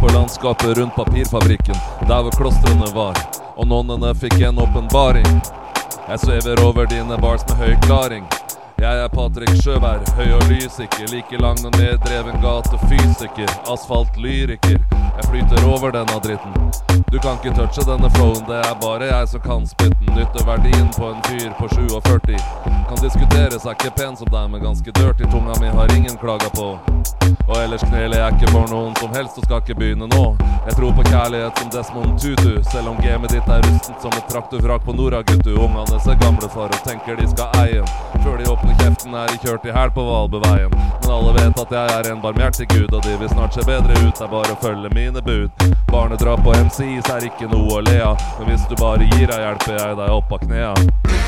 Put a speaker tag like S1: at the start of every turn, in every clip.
S1: landskapet rundt papirfabrikken, der hvor klostrene var. Og nonnene fikk en åpenbaring. Jeg svever over dine bars med høy klaring. Jeg er Patrick Sjøvær, høy og lysikker. Like lang og neddreven gatefysiker. Asfaltlyriker. Jeg flyter over denne dritten. Du kan ikke touche denne flowen, det er bare jeg som kan spytten. Nytter verdien på en fyr på 47 kan diskuteres, er ikke pen som deg, men ganske dirty. Tunga mi har ingen klaga på. Og ellers kneler jeg ikke for noen som helst og skal ikke begynne nå. Jeg tror på kjærlighet som Desmond Tutu, selv om gamet ditt er rustent som et traktorvrak på Nora, guttu. Ungene ser gamle for og tenker de skal eie. Før de åpner kjeften er de kjørt i hæl på Valbeveien. Men alle vet at jeg er en barmhjertig gud, og de vil snart se bedre ut. Det er bare å følge mine bud. Barnedrap på MCs er ikke noe å le av, men hvis du bare gir deg, hjelper jeg deg opp av knea.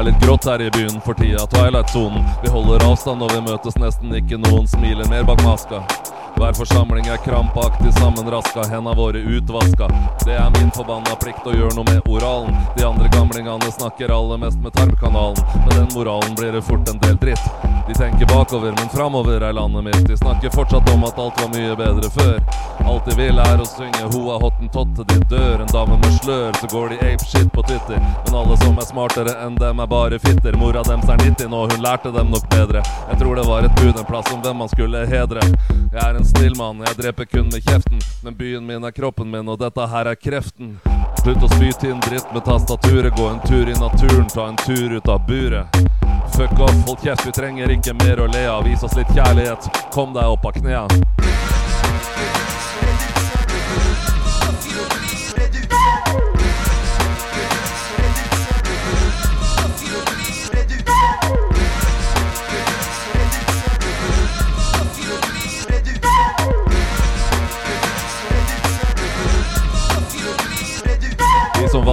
S1: Er litt grått her i byen for tida, Twilight-sonen. Vi holder avstand og vi møtes nesten ikke, noen smiler mer bak maska. Hver forsamling er krampaktig sammenraska, henda våre utvaska. Det er min forbanna plikt å gjøre noe med oralen. De andre gamlingene snakker aller mest med tarmkanalen. Med den moralen blir det fort en del dritt. De tenker bakover, men framover er landet mitt. De snakker fortsatt om at alt var mye bedre før. Alt de vil er å synge 'Hoa hottentott' til de dør. En dame med slør, så går de apeshit på Twitter. Men alle som er smartere enn dem, er bare fitter. Mora dems er 90 nå, hun lærte dem nok bedre. Jeg tror det var et bud en plass om hvem man skulle hedre. Jeg er en snill mann, jeg dreper kun med kjeften. Men byen min er kroppen min, og dette her er kreften. Slutt å spyte inn dritt med tastaturet, gå en tur i naturen, ta en tur ut av buret. Fuck off, hold kjeft, vi trenger ikke mer å le av. Vis oss litt kjærlighet, kom deg opp av knea.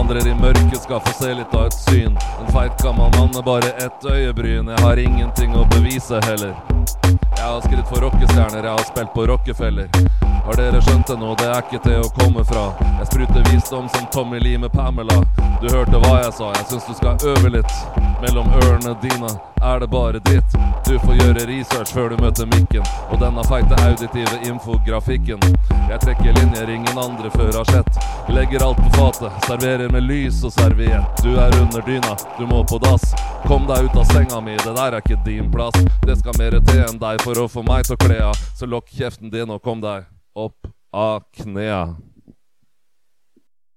S1: Vandrer i mørket skal få se litt av et syn. En feit gammel mann med bare ett øyebryn. Jeg har ingenting å bevise heller. Jeg har skrevet for rockestjerner, jeg har spilt på Rockefeller. Har dere skjønt det nå? Det er ikke til å komme fra. Jeg spruter visdom som Tommy Lee med Pamela. Du hørte hva jeg sa, jeg syns du skal øve litt. Mellom ørene dine er det bare dritt. Du får gjøre research før du møter mikken. Og denne feite auditive infografikken. Jeg trekker linjer ingen andre før har sett. Legger alt på fatet, serverer med lys og serviett. Du er under dyna, du må på dass. Kom deg ut av senga mi, det der er ikke din plass. Det skal mer til enn deg for å få meg til å kle av. Så lokk kjeften din og kom deg opp av knea.